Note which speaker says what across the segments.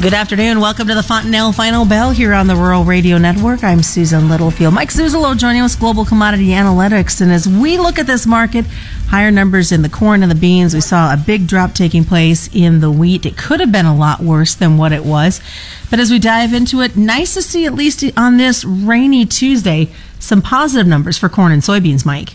Speaker 1: Good afternoon. Welcome to the Fontanelle Final Bell here on the Rural Radio Network. I'm Susan Littlefield. Mike Zuzolo joining us, Global Commodity Analytics. And as we look at this market, higher numbers in the corn and the beans, we saw a big drop taking place in the wheat. It could have been a lot worse than what it was. But as we dive into it, nice to see, at least on this rainy Tuesday, some positive numbers for corn and soybeans, Mike.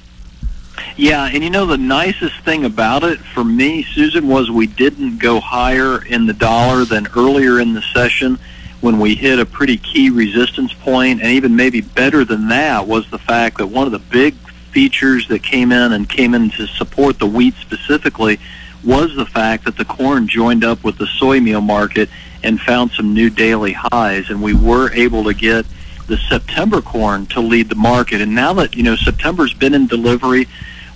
Speaker 2: Yeah, and you know the nicest thing about it for me, Susan, was we didn't go higher in the dollar than earlier in the session when we hit a pretty key resistance point, and even maybe better than that was the fact that one of the big features that came in and came in to support the wheat specifically was the fact that the corn joined up with the soy meal market and found some new daily highs, and we were able to get the September corn to lead the market. And now that you know September's been in delivery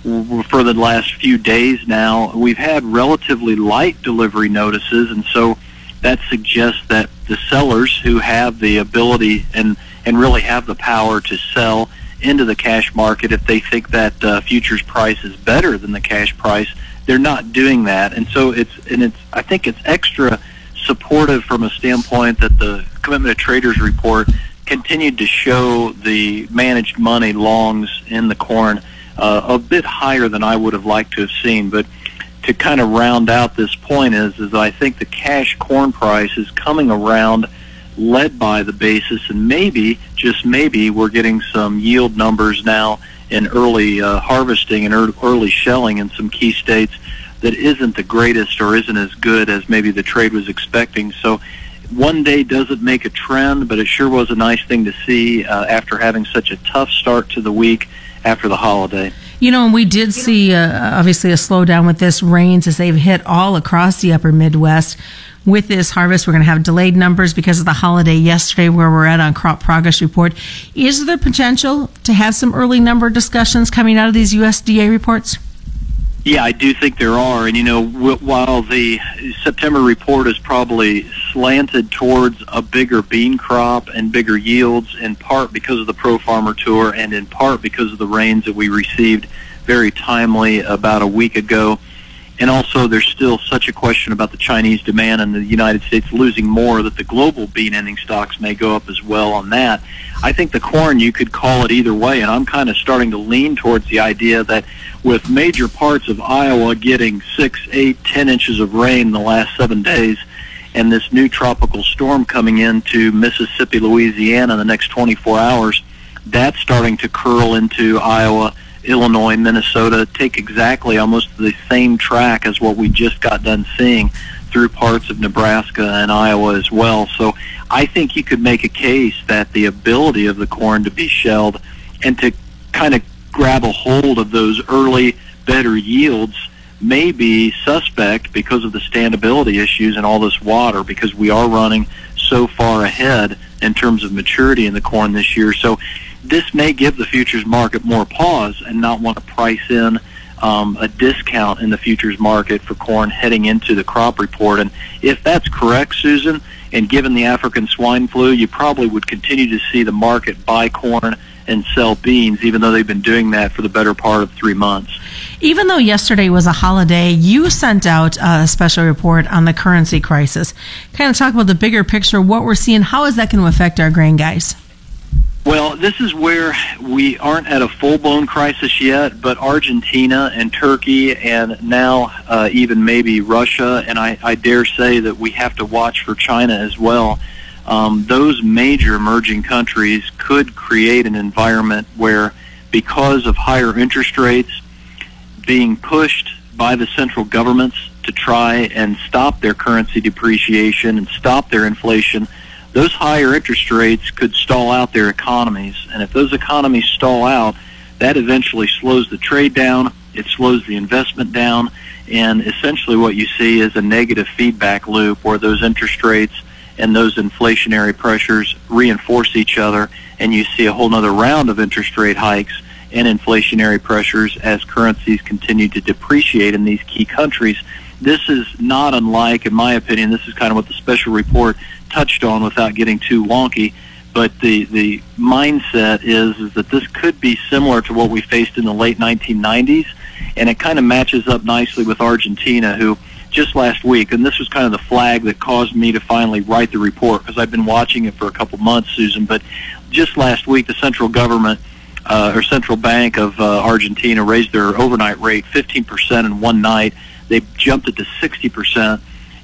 Speaker 2: for the last few days now, we've had relatively light delivery notices, and so that suggests that the sellers who have the ability and and really have the power to sell into the cash market if they think that uh, futures price is better than the cash price, they're not doing that, and so it's and it's I think it's extra supportive from a standpoint that the commitment of traders report continued to show the managed money longs in the corn uh, a bit higher than I would have liked to have seen. But to kind of round out this point is, is I think the cash corn price is coming around led by the basis, and maybe, just maybe, we're getting some yield numbers now in early uh, harvesting and early shelling in some key states that isn't the greatest or isn't as good as maybe the trade was expecting. So one day doesn't make a trend, but it sure was a nice thing to see uh, after having such a tough start to the week after the holiday.
Speaker 1: You know, and we did see uh, obviously a slowdown with this rains as they've hit all across the upper Midwest. With this harvest, we're going to have delayed numbers because of the holiday yesterday, where we're at on crop progress report. Is there potential to have some early number discussions coming out of these USDA reports?
Speaker 2: Yeah, I do think there are. And, you know, while the September report is probably slanted towards a bigger bean crop and bigger yields, in part because of the Pro Farmer Tour and in part because of the rains that we received very timely about a week ago. And also, there's still such a question about the Chinese demand and the United States losing more that the global bean ending stocks may go up as well on that. I think the corn, you could call it either way, and I'm kind of starting to lean towards the idea that with major parts of Iowa getting six, eight, ten inches of rain in the last seven days, and this new tropical storm coming into Mississippi, Louisiana in the next 24 hours, that's starting to curl into Iowa Illinois, Minnesota take exactly almost the same track as what we just got done seeing through parts of Nebraska and Iowa as well. So I think you could make a case that the ability of the corn to be shelled and to kind of grab a hold of those early better yields may be suspect because of the standability issues and all this water because we are running so far ahead in terms of maturity in the corn this year. So this may give the futures market more pause and not want to price in um, a discount in the futures market for corn heading into the crop report. And if that's correct, Susan, and given the African swine flu, you probably would continue to see the market buy corn and sell beans, even though they've been doing that for the better part of three months.
Speaker 1: Even though yesterday was a holiday, you sent out a special report on the currency crisis. Kind of talk about the bigger picture, what we're seeing, how is that going to affect our grain guys?
Speaker 2: Well, this is where we aren't at a full-blown crisis yet, but Argentina and Turkey and now uh, even maybe Russia, and I, I dare say that we have to watch for China as well. Um, those major emerging countries could create an environment where, because of higher interest rates being pushed by the central governments to try and stop their currency depreciation and stop their inflation, those higher interest rates could stall out their economies. And if those economies stall out, that eventually slows the trade down, it slows the investment down, and essentially what you see is a negative feedback loop where those interest rates and those inflationary pressures reinforce each other, and you see a whole other round of interest rate hikes and inflationary pressures as currencies continue to depreciate in these key countries. this is not unlike, in my opinion, this is kind of what the special report touched on without getting too wonky. But the, the mindset is, is that this could be similar to what we faced in the late 1990s, and it kind of matches up nicely with Argentina, who just last week, and this was kind of the flag that caused me to finally write the report because I've been watching it for a couple months, Susan. But just last week, the central government uh, or central bank of uh, Argentina raised their overnight rate 15% in one night. They jumped it to 60%,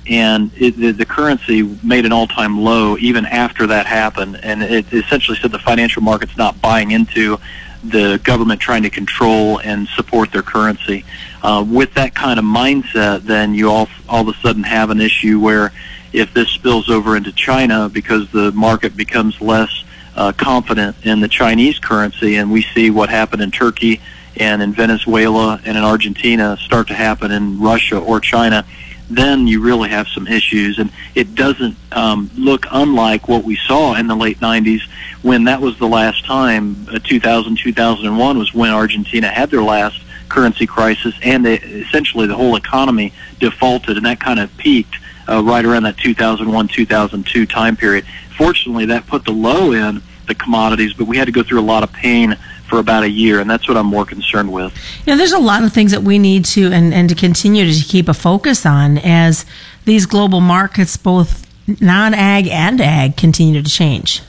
Speaker 2: and it, the, the currency made an all-time low even after that happened. And it essentially said the financial market's not buying into the government trying to control and support their currency. Uh, with that kind of mindset, then you all all of a sudden have an issue where if this spills over into China because the market becomes less uh, confident in the Chinese currency, and we see what happened in Turkey and in Venezuela and in Argentina start to happen in Russia or China, then you really have some issues. And it doesn't um, look unlike what we saw in the late 90s when that was the last time, uh, 2000, 2001 was when Argentina had their last currency crisis and they, essentially the whole economy defaulted and that kind of peaked uh, right around that 2001, 2002 time period. Fortunately, that put the low in the commodities, but we had to go through a lot of pain for about a year, and that's what I'm more concerned with.
Speaker 1: Yeah, there's a lot of things that we need to and, and to continue to keep a focus on as these global markets, both non-ag and ag, continue to change.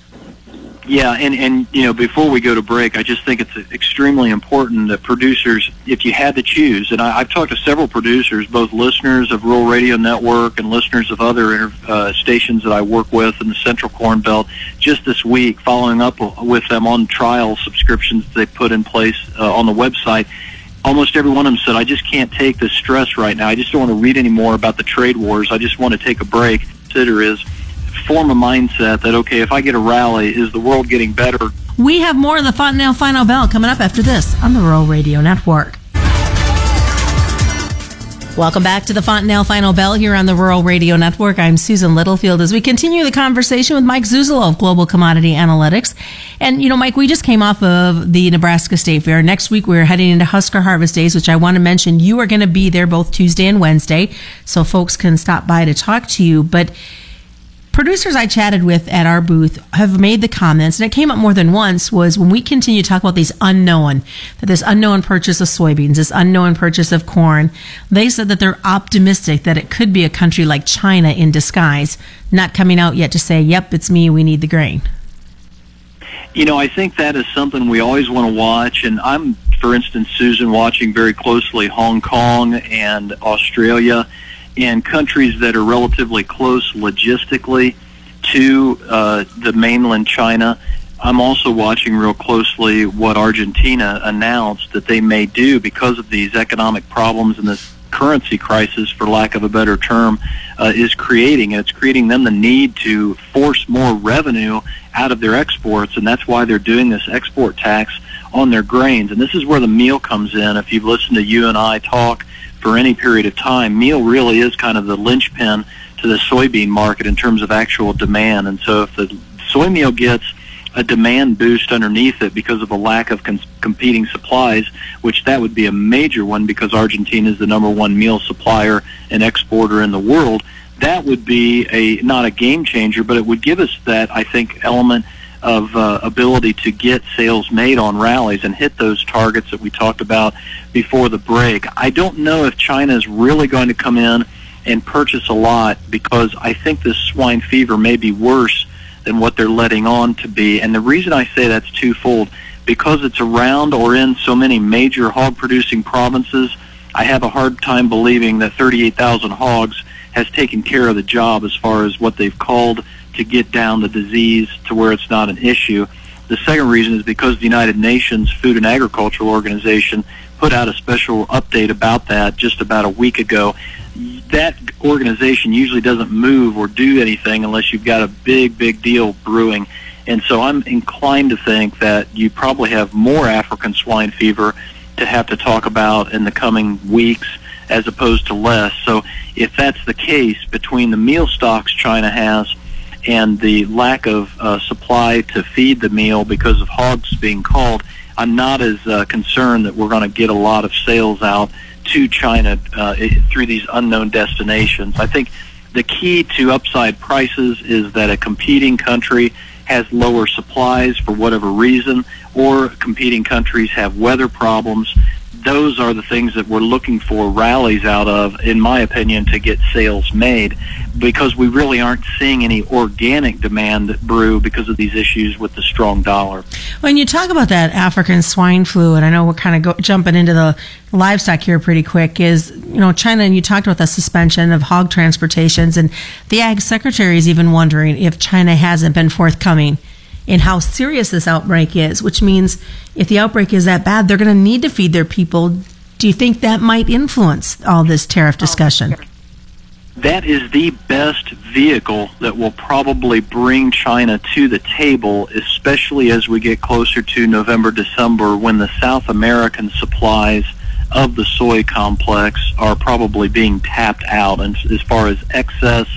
Speaker 2: Yeah, and and you know, before we go to break, I just think it's extremely important that producers, if you had to choose, and I, I've talked to several producers, both listeners of Rural Radio Network and listeners of other uh, stations that I work with in the Central Corn Belt, just this week, following up with them on trial subscriptions they put in place uh, on the website. Almost every one of them said, "I just can't take the stress right now. I just don't want to read any more about the trade wars. I just want to take a break." Consider is form a mindset that, okay, if I get a rally, is the world getting better?
Speaker 1: We have more of the Fontanelle Final Bell coming up after this on the Rural Radio Network. Welcome back to the Fontanelle Final Bell here on the Rural Radio Network. I'm Susan Littlefield as we continue the conversation with Mike Zuzolo of Global Commodity Analytics. And, you know, Mike, we just came off of the Nebraska State Fair. Next week, we're heading into Husker Harvest Days, which I want to mention you are going to be there both Tuesday and Wednesday, so folks can stop by to talk to you. But producers I chatted with at our booth have made the comments, and it came up more than once, was when we continue to talk about these unknown, that this unknown purchase of soybeans, this unknown purchase of corn, they said that they're optimistic that it could be a country like China in disguise, not coming out yet to say, yep, it's me, we need the grain.
Speaker 2: You know, I think that is something we always want to watch, and I'm, for instance, Susan, watching very closely Hong Kong and Australia in countries that are relatively close logistically to uh, the mainland China. I'm also watching real closely what Argentina announced that they may do because of these economic problems and this currency crisis, for lack of a better term, uh, is creating. And it's creating them the need to force more revenue out of their exports, and that's why they're doing this export tax on their grains. And this is where the meal comes in. If you've listened to you and I talk for any period of time, meal really is kind of the linchpin to the soybean market in terms of actual demand. And so if the soy meal gets a demand boost underneath it because of a lack of competing supplies, which that would be a major one because Argentina is the number one meal supplier and exporter in the world. That would be a not a game changer, but it would give us that I think element of uh, ability to get sales made on rallies and hit those targets that we talked about before the break. I don't know if China is really going to come in and purchase a lot because I think this swine fever may be worse than what they're letting on to be. And the reason I say that's twofold because it's around or in so many major hog producing provinces. I have a hard time believing that 38,000 hogs has taken care of the job as far as what they've called to get down the disease to where it's not an issue. The second reason is because the United Nations Food and Agricultural Organization put out a special update about that just about a week ago. That organization usually doesn't move or do anything unless you've got a big, big deal brewing. And so I'm inclined to think that you probably have more African swine fever to have to talk about in the coming weeks as opposed to less. So if that's the case, between the meal stocks China has and the lack of uh, supply to feed the meal because of hogs being called, I'm not as uh, concerned that we're going to get a lot of sales out to China uh, through these unknown destinations. I think the key to upside prices is that a competing country has lower supplies for whatever reason, or competing countries have weather problems those are the things that we're looking for rallies out of, in my opinion, to get sales made because we really aren't seeing any organic demand brew because of these issues with the strong dollar.
Speaker 1: When you talk about that African swine flu, and I know we're kind of go, jumping into the livestock here pretty quick, is, you know, China, and you talked about the suspension of hog transportations, and the ag secretary is even wondering if China hasn't been forthcoming in how serious this outbreak is, which means if the outbreak is that bad, they're going to need to feed their people. Do you think that might influence all this tariff discussion?
Speaker 2: That is the best vehicle that will probably bring China to the table, especially as we get closer to November, December, when the South American supplies of the soy complex are probably being tapped out and as far as excess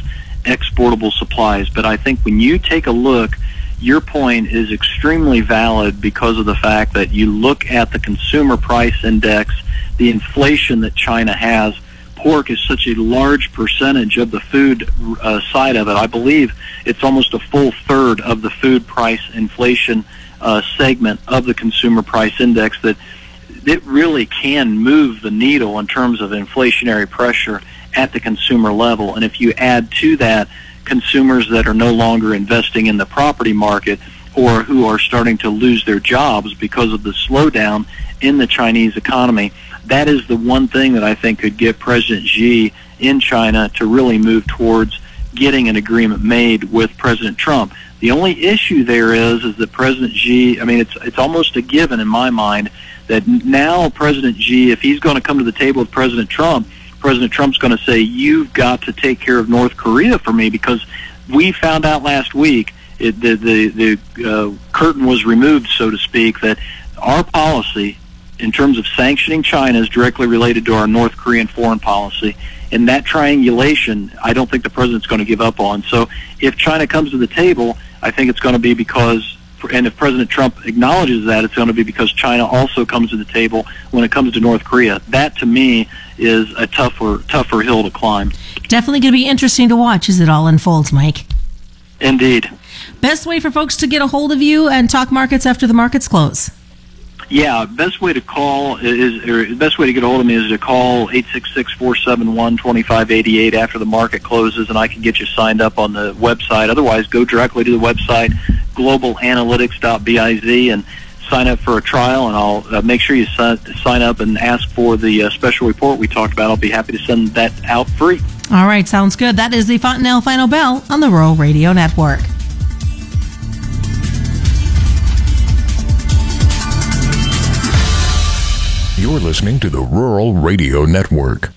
Speaker 2: exportable supplies. But I think when you take a look your point is extremely valid because of the fact that you look at the consumer price index, the inflation that China has. Pork is such a large percentage of the food uh, side of it. I believe it's almost a full third of the food price inflation uh, segment of the consumer price index that it really can move the needle in terms of inflationary pressure at the consumer level. And if you add to that consumers that are no longer investing in the property market or who are starting to lose their jobs because of the slowdown in the Chinese economy. That is the one thing that I think could get President Xi in China to really move towards getting an agreement made with President Trump. The only issue there is is that President Xi, I mean it's it's almost a given in my mind that now President Xi if he's going to come to the table with President Trump, President Trump's going to say, you've got to take care of North Korea for me because we found out last week it, the the, the uh, curtain was removed, so to speak, that our policy in terms of sanctioning China is directly related to our North Korean foreign policy. And that triangulation, I don't think the president's going to give up on. So if China comes to the table, I think it's going to be because and if President Trump acknowledges that, it's going to be because China also comes to the table when it comes to North Korea. That, to me, is a tougher tougher hill to climb.
Speaker 1: Definitely going to be interesting to watch as it all unfolds, Mike.
Speaker 2: Indeed.
Speaker 1: Best way for folks to get a hold of you and talk markets after the markets close.
Speaker 2: Yeah, best way to call is, or best way to get a hold of me is to call 866-471-2588 after the market closes, and I can get you signed up on the website. Otherwise, go directly to the website, globalanalytics.biz, and sign up for a trial, and I'll uh, make sure you sign up and ask for the uh, special report we talked about. I'll be happy to send that out free.
Speaker 1: All right, sounds good. That is the Fontanelle Final Bell on the Rural Radio Network.
Speaker 3: You're listening to the Rural Radio Network.